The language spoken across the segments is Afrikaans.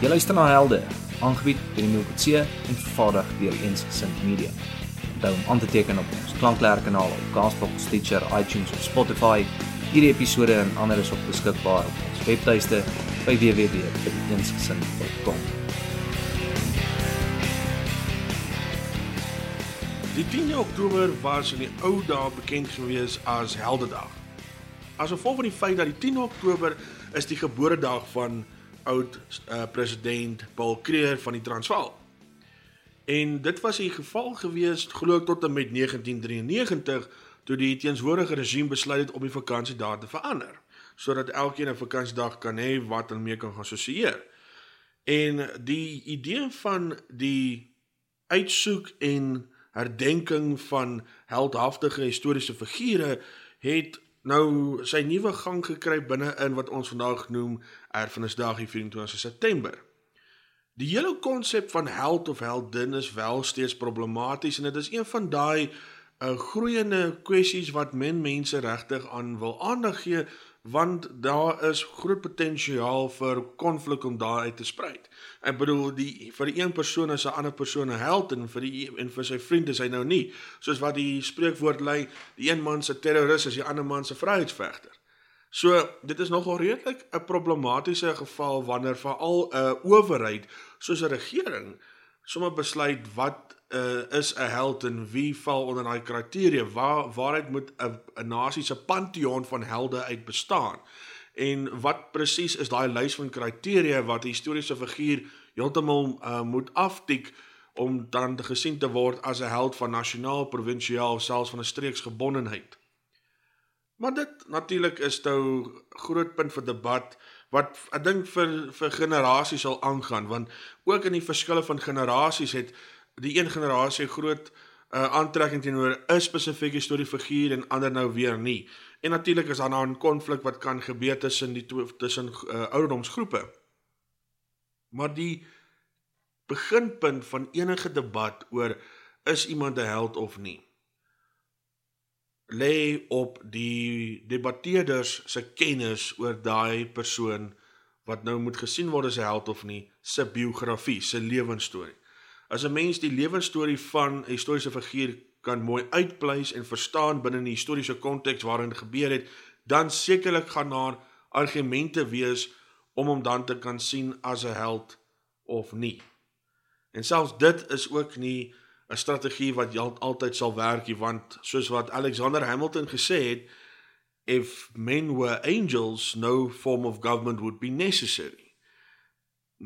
Jy luister na Helde, aangebied deur die Milkotse en vervaardig deur Eensgesind Media. Onthou om aan te teken op ons klankleerkanaal op Castbox, Stitcher, iTunes of Spotify. Hierdie episode en ander is ook beskikbaar op ons webtuiste by www.eensgesind.com. Die 10 Oktober was in die ou dae bekend gewees as Heldedag. As gevolg van die feit dat die 10 Oktober is die geboortedag van oud uh, president Paul Kruger van die Transvaal. En dit was die geval gewees glo ek tot en met 1993 toe die teenswoordige regime besluit het om die vakansiedae te verander sodat elkeen 'n vakansiedag kan hê wat hulle mee kan assosieer. En die idee van die uitsoek en herdenking van heldhaftige historiese figure het nou sy nuwe gang gekry binne in wat ons vandag noem Erfenisdag die 24 September. Die hele konsep van held of heldin is wel steeds problematies en dit is een van daai 'n uh, groeiende kwessies wat men mense regtig aan wil aandag gee want daar is groot potensiaal vir konflik om daaruit te sprei. Ek bedoel die vir die een persoon is 'n ander persoon 'n held en vir die en vir sy vriend is hy nou nie. Soos wat die spreekwoord lei, die een man se terroris is die ander man se vryheidsvegter. So dit is nogal redelik 'n problematiese geval wanneer veral 'n owerheid soos 'n regering sommer besluit wat uh, is 'n held en wie val onder daai kriteria? Waar waaruit moet 'n 'n nasie se pantheon van helde uit bestaan? En wat presies is daai lys van kriteria wat 'n historiese figuur heeltemal uh, moet aftik om dan gesien te word as 'n held van nasionaal, provinsiaal, selfs van 'n streeksgebondenheid? Maar dit natuurlik is nou groot punt vir debat wat ek dink vir vir generasies sal aangaan want ook in die verskille van generasies het die een generasie groot uh, aantrekking teenoor 'n spesifieke historiefiguur en ander nou weer nie. En natuurlik is daar nou 'n konflik wat kan gebeur tussen die tussen uh, ouderdomsgroepe. Maar die beginpunt van enige debat oor is iemand 'n held of nie lê op die debatteerders se kennis oor daai persoon wat nou moet gesien word as 'n held of nie, se biografie, se lewensstorie. As 'n mens die lewensstorie van 'n historiese figuur kan mooi uitpleis en verstaan binne die historiese konteks waarin gebeur het, dan sekerlik gaan daar argumente wees om hom dan te kan sien as 'n held of nie. En selfs dit is ook nie 'n strategie wat altyd sal werk want soos wat Alexander Hamilton gesê het, if men were angels, no form of government would be necessary.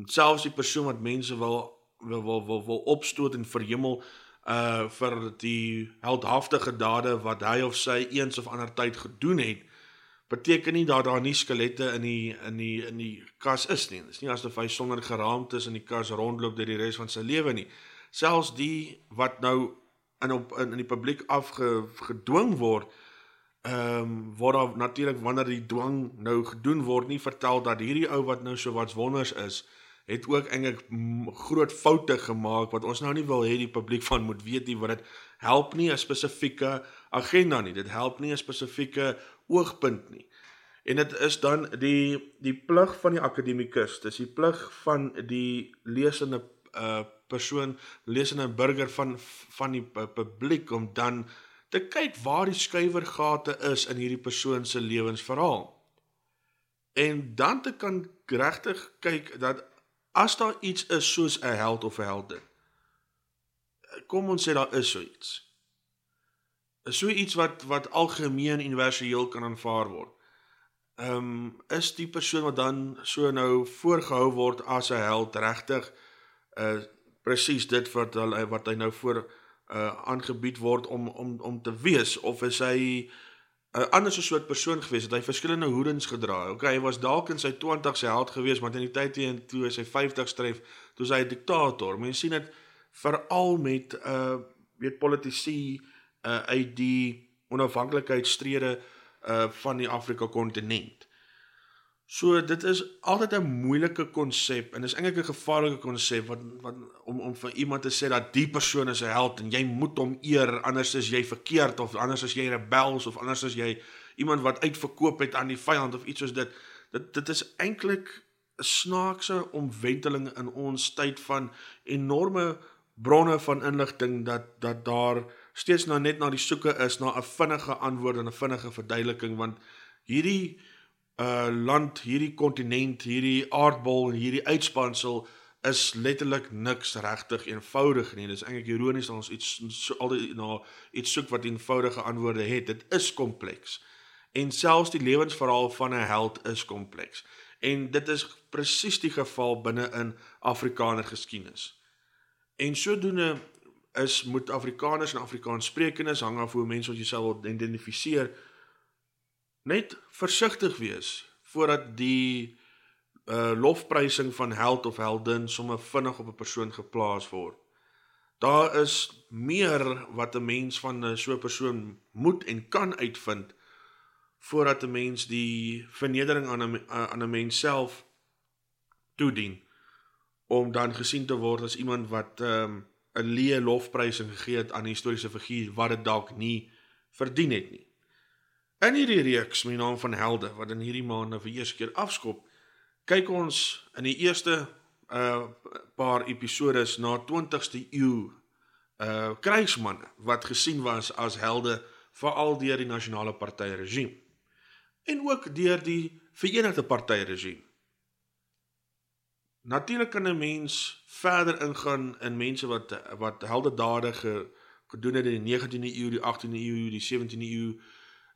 Selfs die persoon wat mense wil wil wil wil, wil opstoot en verhemel uh vir die heldhaftige dade wat hy of sy eens of ander tyd gedoen het beteken nie dat daar nie skelette in die in die in die kas is nie. Dit is nie asof hy sonder geraamtes in die kas rondloop deur die res van sy lewe nie. Selfs die wat nou in op in, in die publiek afgedwing word, ehm um, word daar natuurlik wanneer die dwang nou gedoen word nie vertel dat hierdie ou wat nou so wat wonders is, het ook eintlik groot foute gemaak wat ons nou nie wil hê die publiek van moet weet nie wat dit help nie 'n spesifieke agenda nie dit help nie 'n spesifieke oogpunt nie. En dit is dan die die plig van die akademikus dis die plig van die lesende uh, persoon lesende burger van van die publiek om dan te kyk waar die skuiwergate is in hierdie persoon se lewensverhaal en dan te kan regtig kyk dat As daar iets is soos 'n held of 'n heldin. Kom ons sê daar is so iets. Is so iets wat wat algemeen universeel kan aanvaar word. Ehm um, is die persoon wat dan so nou voorgehou word as 'n held regtig uh presies dit wat hulle wat hy nou voor uh aangebied word om om om te wees of is hy 'n ander soort persoon gewees het hy verskillende hoedens gedra. Okay, hy was dalk in sy 20's sy held gewees, maar in die tyd teen toe hy sy 50's tref, toe hy 'n diktator. Mense sien dit veral met uh weet politici uh uit die onafhanklikheidstrede uh van die Afrika kontinent. So dit is altyd 'n moeilike konsep en is eintlik 'n gevaarlike konsep wat wat om om vir iemand te sê dat die persoon is 'n held en jy moet hom eer anders is jy verkeerd of anders is jy rebels of anders is jy iemand wat uitverkoop het aan die vyand of iets soos dit. Dit dit is eintlik snaakse omwenteling in ons tyd van enorme bronne van inligting dat dat daar steeds nou net na die soeke is na 'n vinnige antwoord en 'n vinnige verduideliking want hierdie uh land, hierdie kontinent, hierdie aardbol en hierdie uitspansel is letterlik niks regtig eenvoudig nie. Dis eintlik ironies dat ons iets so altyd na iets soek wat eenvoudige antwoorde het. Dit is kompleks. En selfs die lewensverhaal van 'n held is kompleks. En dit is presies die geval binne in Afrikaner geskiedenis. En sodoende is moet Afrikaners en Afrikaanssprekendes hang af hoe mense wat jouself identifiseer net versigtig wees voordat die uh lofprysing van held of heldin sommer vinnig op 'n persoon geplaas word. Daar is meer wat 'n mens van so 'n persoon moet en kan uitvind voordat 'n mens die vernedering aan 'n aan 'n mens self toedien om dan gesien te word as iemand wat ehm, 'n um, leë lofprysing gegee het aan 'n historiese figuur wat dit dalk nie verdien het nie. In hierdie reeks met die naam van helde wat in hierdie maand nou vir eers keer afskop, kyk ons in die eerste uh paar episodes na 20ste eeu uh krygsmanne wat gesien was as helde veral deur die nasionale party regime en ook deur die Verenigde Party regime. Natuurlik kan 'n mens verder ingaan in mense wat wat heldedade ge, gedoen het in die 19de eeu, die 18de eeu, die 17de eeu,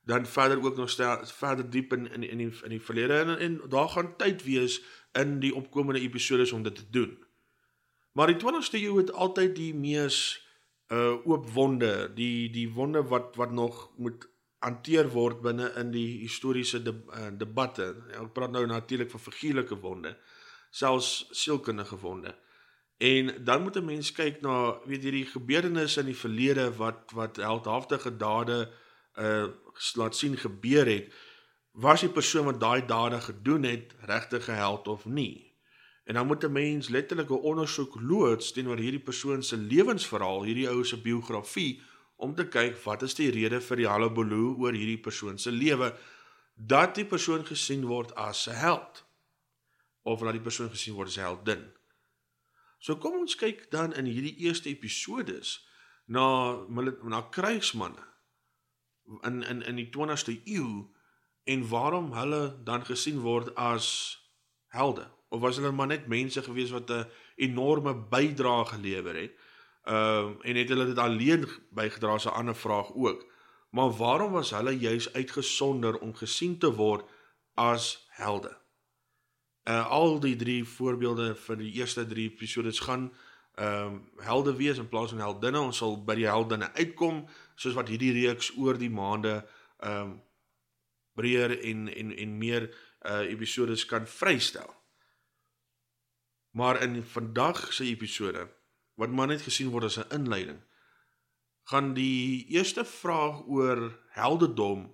dan verder ook nog stel, verder diep in in in die, in die verlede en, en daar gaan tyd wees in die opkomende episode om dit te doen. Maar die 20ste eeu het altyd die mees uh oop wonde, die die wonde wat wat nog moet hanteer word binne in die historiese de, uh, debatte. Ek praat nou natuurlik van figuurlike wonde. Selfs sielkundige wonde. En dan moet 'n mens kyk na weet hierdie gebeurtenisse in die verlede wat wat heldhaftige dade uh laat sien gebeur het. Was die persoon wat daai dade gedoen het regtig geheld of nie? En dan moet 'n mens letterlik 'n ondersoek loods teenoor hierdie persoon se lewensverhaal, hierdie ou se biografie om te kyk wat is die rede vir die hullabaloo oor hierdie persoon se lewe dat die persoon gesien word as 'n held of dat die persoon gesien word as 'n heldin. So kom ons kyk dan in hierdie eerste episodes na na krygsmanne in in in die 20ste eeu en waarom hulle dan gesien word as helde of was hulle maar net mense gewees wat 'n enorme bydrae gelewer het. Ehm uh, en het hulle dit alleen bygedra 'n ander vraag ook. Maar waarom was hulle juis uitgesonder om gesien te word as helde? Uh al die drie voorbeelde vir die eerste drie episodes gaan ehm um, helde wees in plaas van heldinne. Ons sal by die heldinne uitkom soos wat hierdie reeks oor die maande ehm um, breër en en en meer uh episodes kan vrystel. Maar in vandag se episode wat maar net gesien word as 'n inleiding gaan die eerste vraag oor heldedom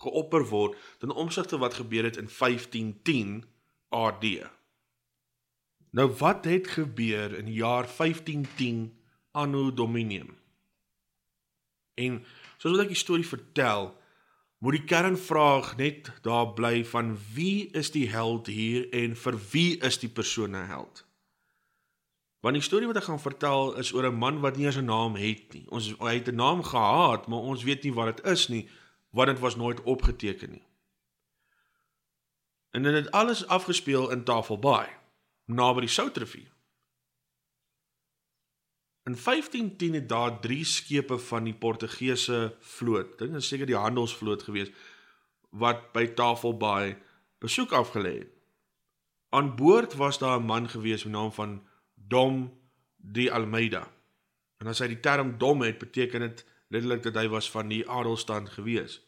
geopper word ten opsigte wat gebeur het in 1510 AD. Nou wat het gebeur in die jaar 1510 anno Dominium? En soos wat ek die storie vertel, moet die kernvraag net daar bly van wie is die held hier en vir wie is die persoon 'n held? Want die storie wat ek gaan vertel is oor 'n man wat nie eens 'n naam het nie. Ons hy het 'n naam gehad, maar ons weet nie wat dit is nie, want dit was nooit opgeteken nie. En dit het alles afgespeel in Tafelbaai, naby die Soutrivier. In 1510 het daar drie skepe van die Portugese vloot, dink dit is seker die handelsvloot gewees, wat by Tafelbaai besoek afgelê het. Aan boord was daar 'n man gewees met naam van Dom de Almeida. En as hy die term dom het, beteken dit letterlik dat hy was van die adelstand gewees.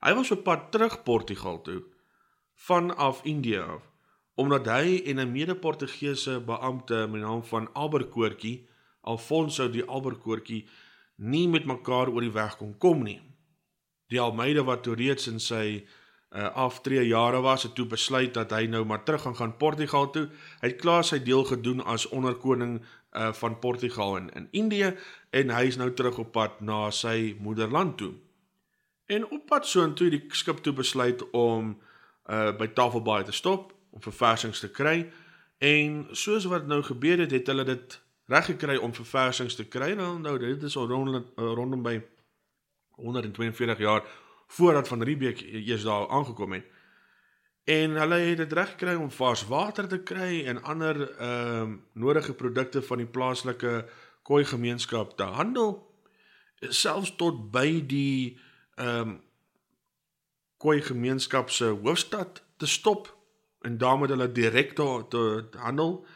Hy was op pad terug Portugal toe vanaf Indië af omdat hy en 'n mede-Portugese beampte met naam van Albercoortjie Alfonso die Albercoortjie nie met mekaar oor die weg kon kom nie. Die Almeida wat toe reeds in sy uh, aftree jare was, het toe besluit dat hy nou maar terug gaan gaan Portugal toe. Hy het klaar sy deel gedoen as onderkoning uh, van Portugal in in Indië en hy is nou terug op pad na sy moederland toe. En op pad soontoe die skip toe besluit om uh by Tafelbaai te stop om verversings te kry en soos wat nou gebeur het, het hulle dit reg gekry om verversings te kry. Nou nou dit is al rondom rondom by 142 jaar voordat van Riebeeck eers daar aangekom het. En hulle het dit reg gekry om vars water te kry en ander ehm um, nodige produkte van die plaaslike koei gemeenskap te handel selfs tot by die ehm um, koei gemeenskap se hoofstad te stop en daarmee hulle direk te, te handel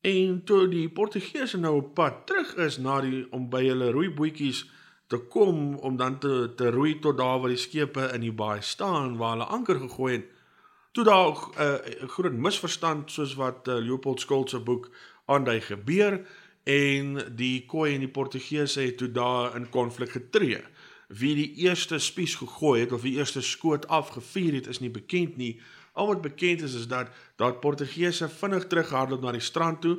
en toe die Portugese nou op pad terug is na die om by hulle roeibootjies te kom om dan te te roei tot daar waar die skepe in die baai staan waar hulle anker gegooi het toe daar 'n uh, groot misverstand soos wat uh, Leopold Skolt se boek aandui gebeur en die koei en die Portugese het toe daar in konflik getree. Wie die eerste spies gegooi het of die eerste skoot afgevuur het is nie bekend nie. Al wat bekend is is dat daai Portugese vinnig terughardloop na die strand toe.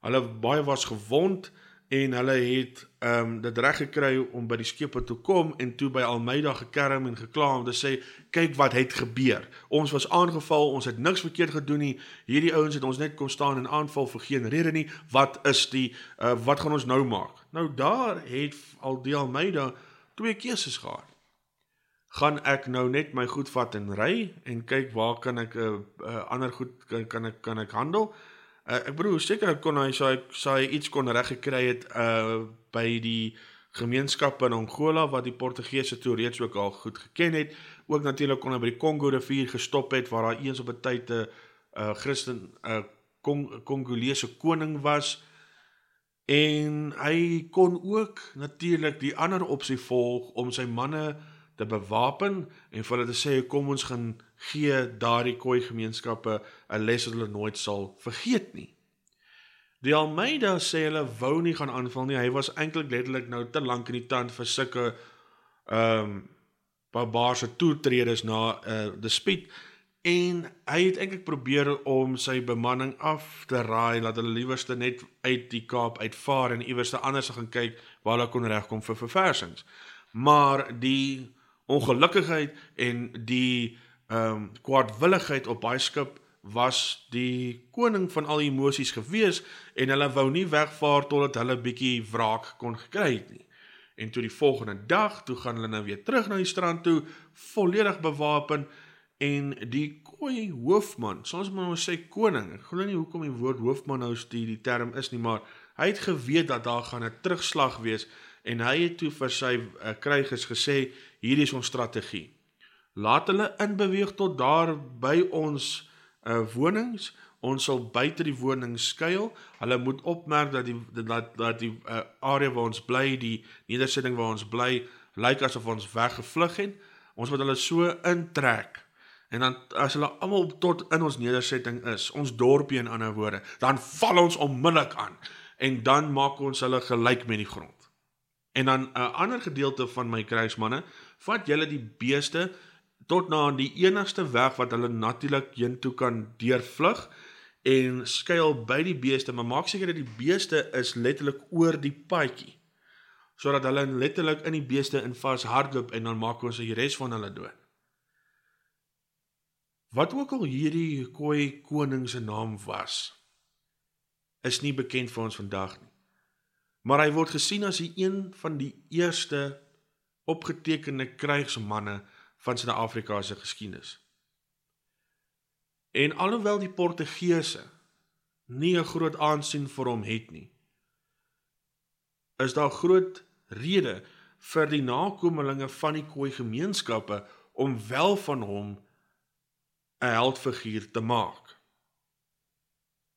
Hulle baie was gewond en hulle het ehm um, dit reg gekry om by die skepe toe kom en toe by Almeida gekerm en gekla om te sê kyk wat het gebeur. Ons was aangeval, ons het niks verkeerd gedoen nie. Hierdie ouens het ons net kom staan en aanval vir geen rede nie. Wat is die uh, wat gaan ons nou maak? Nou daar het al die Almeida twee keuses gehad. Gaan ek nou net my goed vat en ry en kyk waar kan ek 'n uh, uh, ander goed kan, kan ek kan ek handel? Uh, ek bedoel seker kon hy sy sy iets kon reg gekry het uh by die gemeenskap in Angola wat die Portugese toe reeds ook al goed geken het. Ook natuurlik kon hy by die Kongo rivier gestop het waar daar eens op 'n tyd 'n uh, Christen 'n uh, Kong, Kongolese koning was. En hy kon ook natuurlik die ander opsie volg om sy manne te bewapen en vir hulle te sê kom ons gaan gee daardie koei gemeenskappe 'n les wat hulle nooit sal vergeet nie. Die Almeida sê hulle wou nie gaan aanval nie. Hy was eintlik letterlik nou te lank in die tand vir sulke ehm um, barbaarse toetredes na uh die spiet en hy het eintlik probeer om sy bemanning af te raai dat hulle liewerste net uit die Kaap uitvaar en iewers anders gaan kyk waar hulle kon regkom vir verversings. Maar die ongelukkigheid en die ehm um, kwaadwilligheid op baie skip was die koning van al emosies gewees en hulle wou nie wegvaar totdat hulle bietjie wraak kon gekry het nie. En toe die volgende dag, toe gaan hulle nou weer terug na die strand toe, volledig bewapen en die koei hoofman, soos men nou sê koning. Ek glo nie hoekom die woord hoofman nou die, die term is nie, maar hy het geweet dat daar gaan 'n terugslag wees en hy het toe vir sy uh, krygers gesê hierdie is ons strategie. Laat hulle inbeweeg tot daar by ons uh, wonings. Ons sal buite die woning skuil. Hulle moet opmerk dat die dat dat die uh, area waar ons bly, die nedersetting waar ons bly, lyk asof ons weggevlug het. Ons moet hulle so intrek. En dan as hulle almal tot in ons nedersetting is, ons dorpie in ander woorde, dan val ons onmiddellik aan en dan maak ons hulle gelyk met die grond. En dan 'n uh, ander gedeelte van my kruismanne, vat julle die beeste tot na die enigste weg wat hulle natuurlik heen toe kan deurvlug en skuil by die beeste, maar maak seker dat die beeste is letterlik oor die paadjie sodat hulle letterlik in die beeste in vashardloop en dan maak ons die res van hulle dood. Wat ook al hierdie koei koning se naam was, is nie bekend vir ons vandag nie maar hy word gesien as die een van die eerste opgetekende krygsmanne van Suid-Afrika se geskiedenis. En alhoewel die Portugese nie 'n groot aansien vir hom het nie, is daar groot rede vir die nakommelinge van die Khoi gemeenskappe om wel van hom 'n heldfiguur te maak.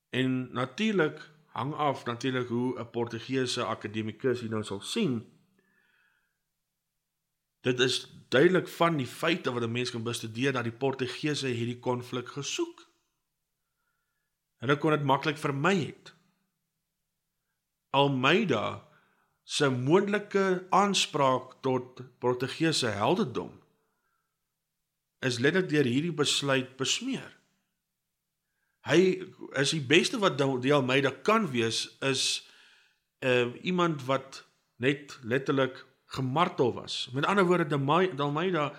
En natuurlik hang af natuurlik hoe 'n Portugese akademikus hier nou sal sien. Dit is duidelik van die feite wat 'n mens kan bestudeer dat die Portugese hierdie konflik gesoek. Hulle kon dit maklik vermy het. Almeida se moontlike aanspraak tot Portugese heldendom is letterlik deur hierdie besluit besmeer. Hy is die beste wat die Almeida kan wees is uh iemand wat net letterlik gemartel was. Met ander woorde, die Almeida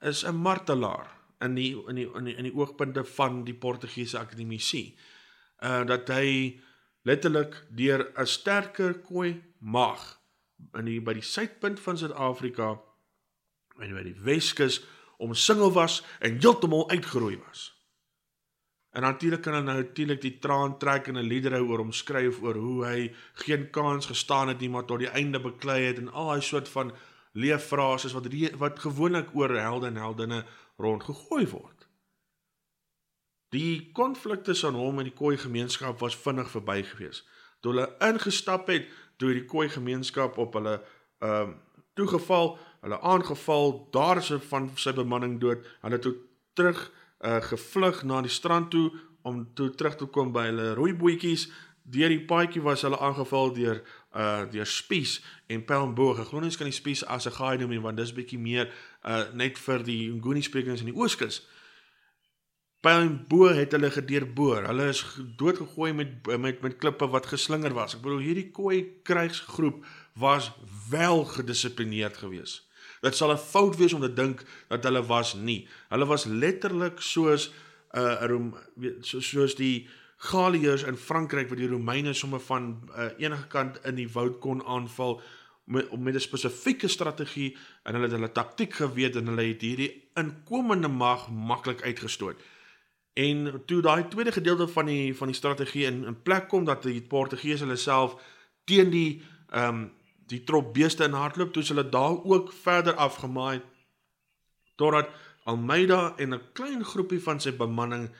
is 'n martelaar. in die in die in die, in die oogpunte van die Portugese akademisie. Uh dat hy letterlik deur 'n sterker kooi mag in die by die suidpunt van Suid-Afrika en by die Weskus omsingel was en heeltemal uitgeroei was. En natuurlik kan hulle nou natuurlik die traan trek en 'n liedere oor hom skryf oor hoe hy geen kans gestaan het nie maar tot die einde beklei het en al daai soort van leeffrases wat wat gewoonlik oor helde en heldinne rondgegooi word. Die konflik tussen hom en die Khoi gemeenskap was vinnig verby gewees. Toe hulle ingestap het, toe die Khoi gemeenskap op hulle ehm uh, toegeval, hulle aangeval, daar is van sy bemanning dood. Hulle toe terug uh gevlug na die strand toe om toe terug te kom by hulle rooibootjies. Deur die paadjie was hulle aangeval deur uh deur spies en pelmboog. Glo nie kan die spies as 'n gaai noem nie want dis bietjie meer uh net vir die Nguni sprekers in die Ooskus. Pelmboog het hulle gedeurboor. Hulle is doodgegooi met met met klippe wat geslinger was. Ek bedoel hierdie Khoi krygsgroep was wel gedissiplineerd geweest. Dit sal 'n fout wees om te dink dat hulle was nie. Hulle was letterlik soos 'n uh, Rom so, soos die Galliërs in Frankryk wat die Romeine sommer van uh, enige kant in die woud kon aanval met met 'n spesifieke strategie en hulle het hulle taktik geweet en hulle het hierdie inkomende mag maklik uitgestoot. En toe daai tweede gedeelte van die van die strategie in in plek kom dat die Portugese hulle self teen die ehm um, die trop beeste in hardloop toe hulle daar ook verder afgemaai totdat Almeida en 'n klein groepie van sy bemanning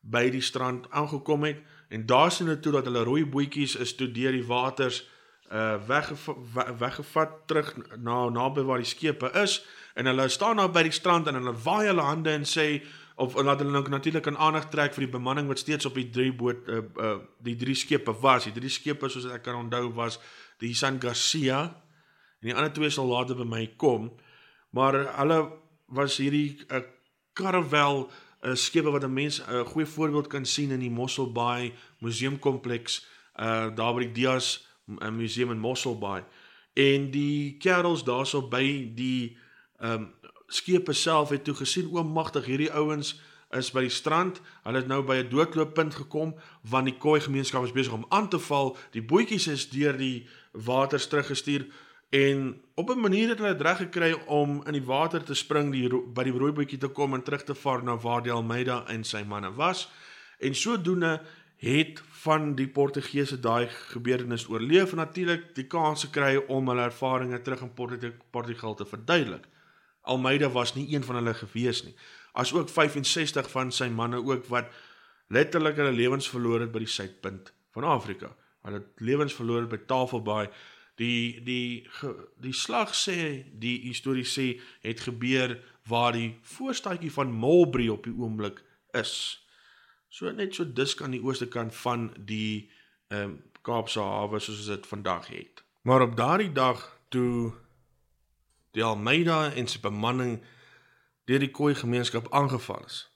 by die strand aangekom het en daar sien hulle toe dat hulle rooi bootjies is toe deur die waters uh weggevat weggevat terug na naby waar die skepe is en hulle staan daar by die strand en hulle waai hulle hande en sê of laat hulle nou natuurlik aan aandag trek vir die bemanning wat steeds op die drie boot uh, uh die drie skepe was. Die drie skepe soos ek kan onthou was die San Garcia en die ander twee sal later by my kom. Maar hulle was hierdie 'n uh, karavel 'n uh, skepe wat 'n mens 'n uh, goeie voorbeeld kan sien in die Mossel Bay museumkompleks uh daar by die Dias uh, museum in Mossel Bay. En die kerels daarso by die ehm um, skepe self het toe gesien o magtig hierdie ouens is by die strand. Hulle het nou by 'n doodlooppunt gekom want die Khoi gemeenskap is besig om aan te val. Die bootjies is deur die waters teruggestuur en op 'n manier het hulle dit reg gekry om in die water te spring die by die rooibootjie te kom en terug te vaar na waar die Almeida en sy manne was. En sodoende het van die Portugese daai gebeurtenis oorleef en natuurlik die kans gekry om hulle ervarings terug in Portugal te verduidelik. Almeida was nie een van hulle gewees nie. As ook 65 van sy manne ook wat letterlik hulle lewens verloor het by die suidpunt van Afrika. Hulle het lewens verloor by Tafelbaai. Die die die slag sê die historie sê het gebeur waar die voorstadjie van Mulberry op die oomblik is. So net so disk aan die ooste kant van die ehm um, Kaapse hawe soos dit vandag het. Maar op daardie dag toe die Almeida en sy bemanning deur die Khoi gemeenskap aangeval is,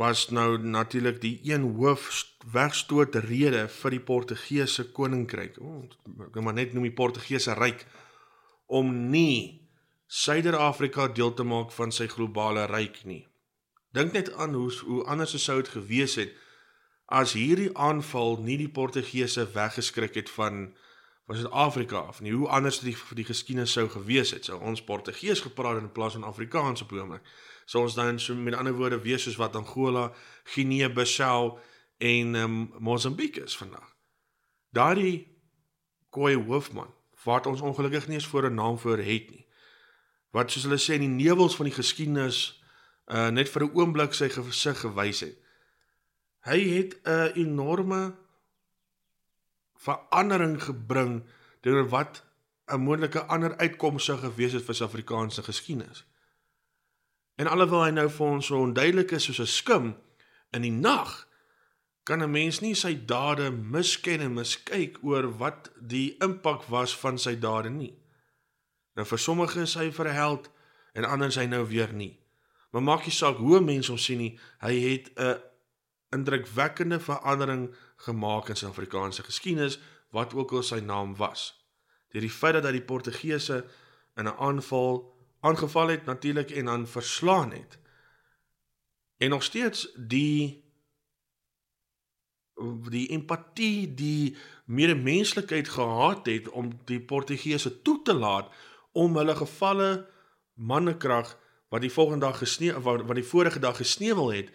was nou natuurlik die een hoof wegstoot rede vir die Portugese koninkryk. Ek kan maar net noem die Portugese ryk om nie Suider-Afrika deel te maak van sy globale ryk nie. Dink net aan hoe hoe anders sou dit gewees het as hierdie aanval nie die Portugese weggeskrik het van van Suid-Afrika af nie. Hoe anders die die geskiedenis sou gewees het. Sou ons Portugees gepraat in plaas van Afrikaans op oomblik sou ons dan so met ander woorde wees soos wat Angola, Guinea-Bissau en um, Mosambiek is vandag. Daardie Khoi hoofman wat ons ongelukkig nie eens voor 'n naam voor het nie. Wat soos hulle sê in die nevels van die geskiedenis uh net vir 'n oomblik sy gesig gewys het. Hy het 'n enorme verandering gebring deur wat 'n moontlike ander uitkoms sou gewees het vir Suid-Afrikaanse geskiedenis. En alhoewel hy nou vir ons so onduidelik is soos 'n skim in die nag, kan 'n mens nie sy dade misken en miskyk oor wat die impak was van sy dade nie. Nou vir sommige is hy vir 'n held en ander is hy nou weer nie. Maar maak nie saak hoe mense hom sien nie, hy het 'n indrukwekkende verandering gemaak in Suid-Afrikaanse geskiedenis wat ook al sy naam was. Deur die feit dat hy die Portugese in 'n aanval aangeval het natuurlik en dan verslaan het. En nog steeds die die empatie, die medemenslikheid gehad het om die Portugese toe te laat om hulle gevalle mannekrag wat die volgende dag gesnee wat, wat die vorige dag gesneuwel het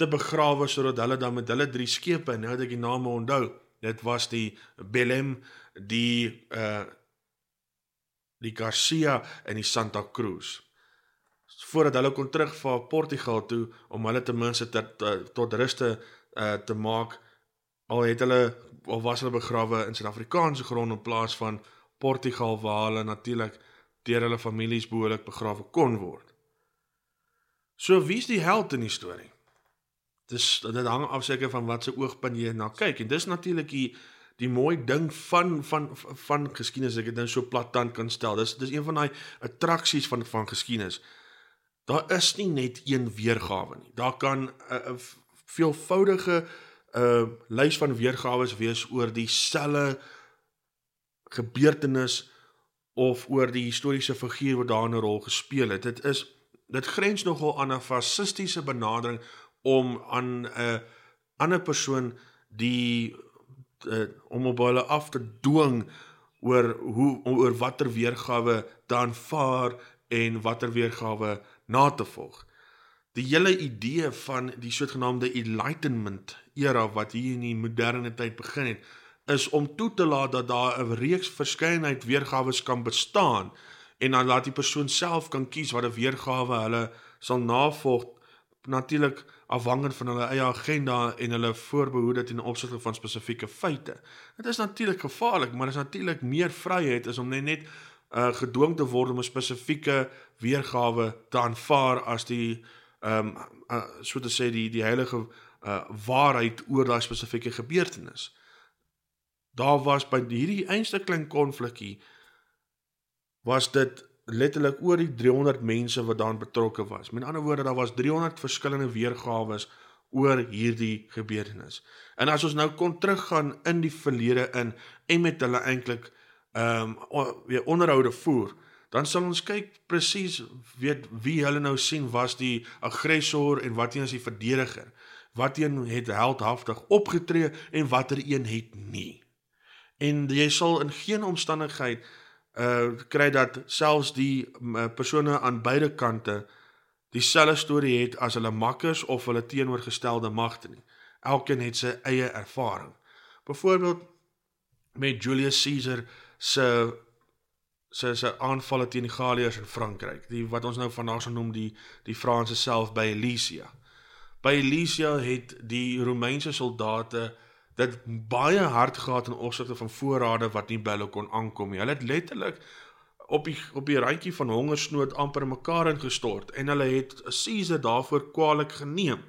te begrawe sodat hulle dan met hulle drie skepe nou het ek die name onthou dit was die Belem die uh die Garcia en die Santa Cruz voordat hulle kon terugvaar Portugal toe om hulle ten minste tot ruste uh te maak al het hulle of was hulle begrawe in Suid-Afrikaanse grond in plaas van Portugal waar hulle natuurlik deur hulle families behoorlik begrawe kon word. So wie's die held in die storie? Dis dit hang af seker van wat se oogpunt jy na kyk en dis natuurlik die die mooi ding van van van geskiedenis ek dit nou so platant kan stel. Dis dis een van daai attraksies van van geskiedenis. Daar is nie net een weergawe nie. Daar kan 'n uh, uh, veelvoudige 'n uh, lys van weergawe wees oor dieselfde gebeurtenis of oor die historiese figuur wat daar 'n rol gespeel het. Dit is dit grens nogal aan 'n fasistiese benadering om aan 'n ander persoon die uh, om op hulle af te dwing oor hoe oor watter weergawe dan vaar en watter weergawe na te volg. Die hele idee van die sogenaamde enlightenment era wat hier in die moderne tyd begin het is om toe te laat dat daar 'n reeks verskeidenheid weergawe kan bestaan en dan laat die persoon self kan kies watter weergawe hulle sal navolg. Natuurlik afhangend van hulle eie agenda en hulle voorbehoede ten opsigte van spesifieke feite. Dit is natuurlik gevaarlik, maar dit is natuurlik meer vryheid as om net net uh, gedwing te word om 'n spesifieke weergawe te aanvaar as die ehm um, uh, so te sê die die heilige uh, waarheid oor daai spesifieke gebeurtenis. Daar was by hierdie einste klein konflikkie was dit letterlik oor die 300 mense wat daarin betrokke was. Met ander woorde, daar was 300 verskillende weergawe oor hierdie gebeurtenis. En as ons nou kon teruggaan in die verlede in en met hulle eintlik ehm um, weer onderhoude voer, dan sal ons kyk presies weet wie hulle nou sien was die aggressor en wat een is die verdediger. Wat een het heldhaftig opgetree en watter een het nie. En jy sal in geen omstandigheid uh kry dat selfs die uh, persone aan beide kante dieselfde storie het as hulle makkers of hulle teenoorgestelde magte nie. Elkeen het sy eie ervaring. Byvoorbeeld met Julius Caesar se se se aanvalle teen die Galliërs in Frankryk, die wat ons nou vandag sou noem die die Franse self by Elysia. By Elysia het die Romeinse soldate dit baie hard gehad in opsigte van voorrade wat nie by hulle kon aankom nie. Hulle het letterlik op die op die randjie van hongersnood amper mekaar ingestort en hulle het Caesar daarvoor kwaadlik geneem.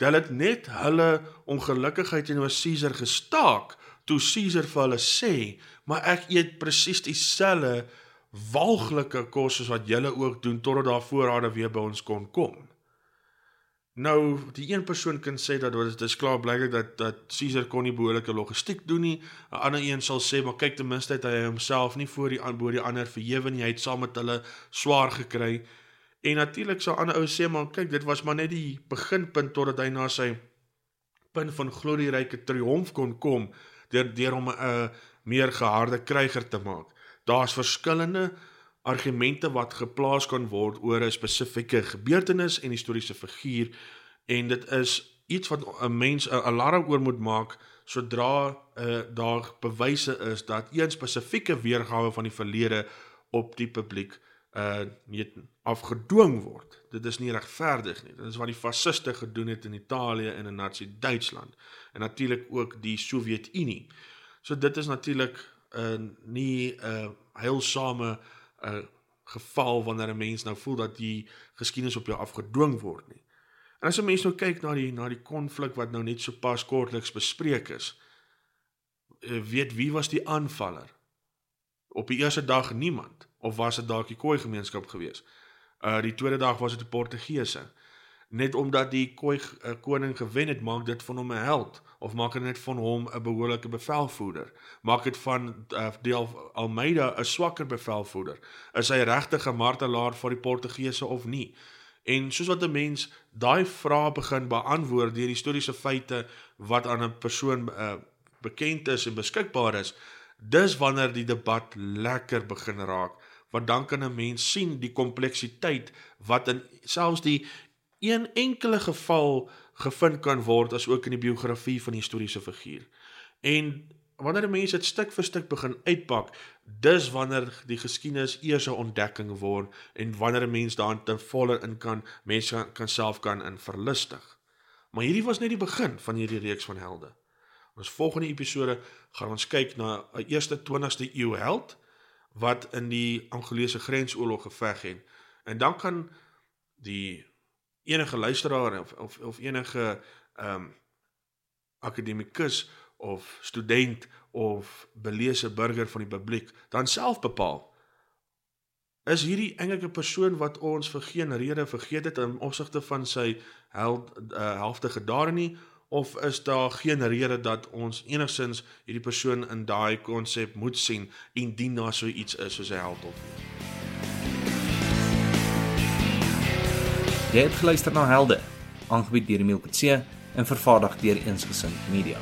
Hulle het net hulle ongelukkigheid teenoor Caesar gestaak toe Caesar vir hulle sê, "Maar ek eet presies dieselfde walglike kos soos wat julle ook doen totdat daar voorrade weer by ons kon kom." Nou, die een persoon kan sê dat dit is klaar blyklik dat dat Caesar kon nie behoorlike logistiek doen nie. 'n Ander een sal sê, "Maar kyk ten minste het hy homself nie voor die aanboor die ander verhewe nie. Hy het saam met hulle swaar gekry." En natuurlik sal ander ou sê, "Maar kyk, dit was maar net die beginpunt totdat hy na sy punt van glorieryke triomf kon kom." deur deur hom 'n uh, meer geharde kryger te maak. Daar's verskillende argumente wat geplaas kan word oor 'n spesifieke gebeurtenis en historiese figuur en dit is iets wat 'n mens 'n alarm oor moet maak sodra uh, daar bewyse is dat een spesifieke weergawe van die verlede op die publiek uh net afgedwing word. Dit is nie regverdig nie. Dit is wat die fasiste gedoen het in Italië en in Nazi Duitsland en natuurlik ook die Sowjetunie. So dit is natuurlik 'n uh, nie 'n uh, heilsame uh, geval wanneer 'n mens nou voel dat die geskiedenis op jou afgedwing word nie. En as 'n mens nou kyk na die na die konflik wat nou net so pas kortliks bespreek is, uh, weet wie was die aanvaller? Op die eerste dag niemand of was dit dalk die Khoi gemeenskap gewees? Uh die tweede dag was dit die Portugese. Net omdat die koei uh, koning gewen het, maak dit van hom 'n held of maak dit net van hom 'n behoorlike bevelvoerder? Maak dit van uh, deel Almeida 'n swakker bevelvoerder? Is hy regtig 'n martelaar vir die Portugese of nie? En soos wat 'n mens daai vrae begin beantwoord deur historiese feite wat aan 'n persoon uh, bekend is en beskikbaar is, dis wanneer die debat lekker begin raak want dan kan 'n mens sien die kompleksiteit wat in selfs die een enkele geval gevind kan word as ook in die biografie van die historiese figuur. En wanneer mense dit stuk vir stuk begin uitpak, dis wanneer die geskiedenis eers 'n ontdekking word en wanneer 'n mens daarin te volle in kan mense kan, kan self kan in verlustig. Maar hierdie was net die begin van hierdie reeks van helde. Ons volgende episode gaan ons kyk na 'n eerste 20ste eeu held wat in die Angolese grensoorlog geveg het. En dan kan die enige luisteraar of of, of enige ehm um, akademikus of student of beleese burger van die publiek dan self bepaal is hierdie enige persoon wat ons vir geen rede vergeet het in opsigte van sy held uh, helftige dade nie of is daar geen rede dat ons enigsins hierdie persoon in daai konsep moet sien indien daar so iets is soos 'n held of nie Jy het geluister na Helde, aangebied deur Emil Kutse en vervaardig deur Eensgesind Media.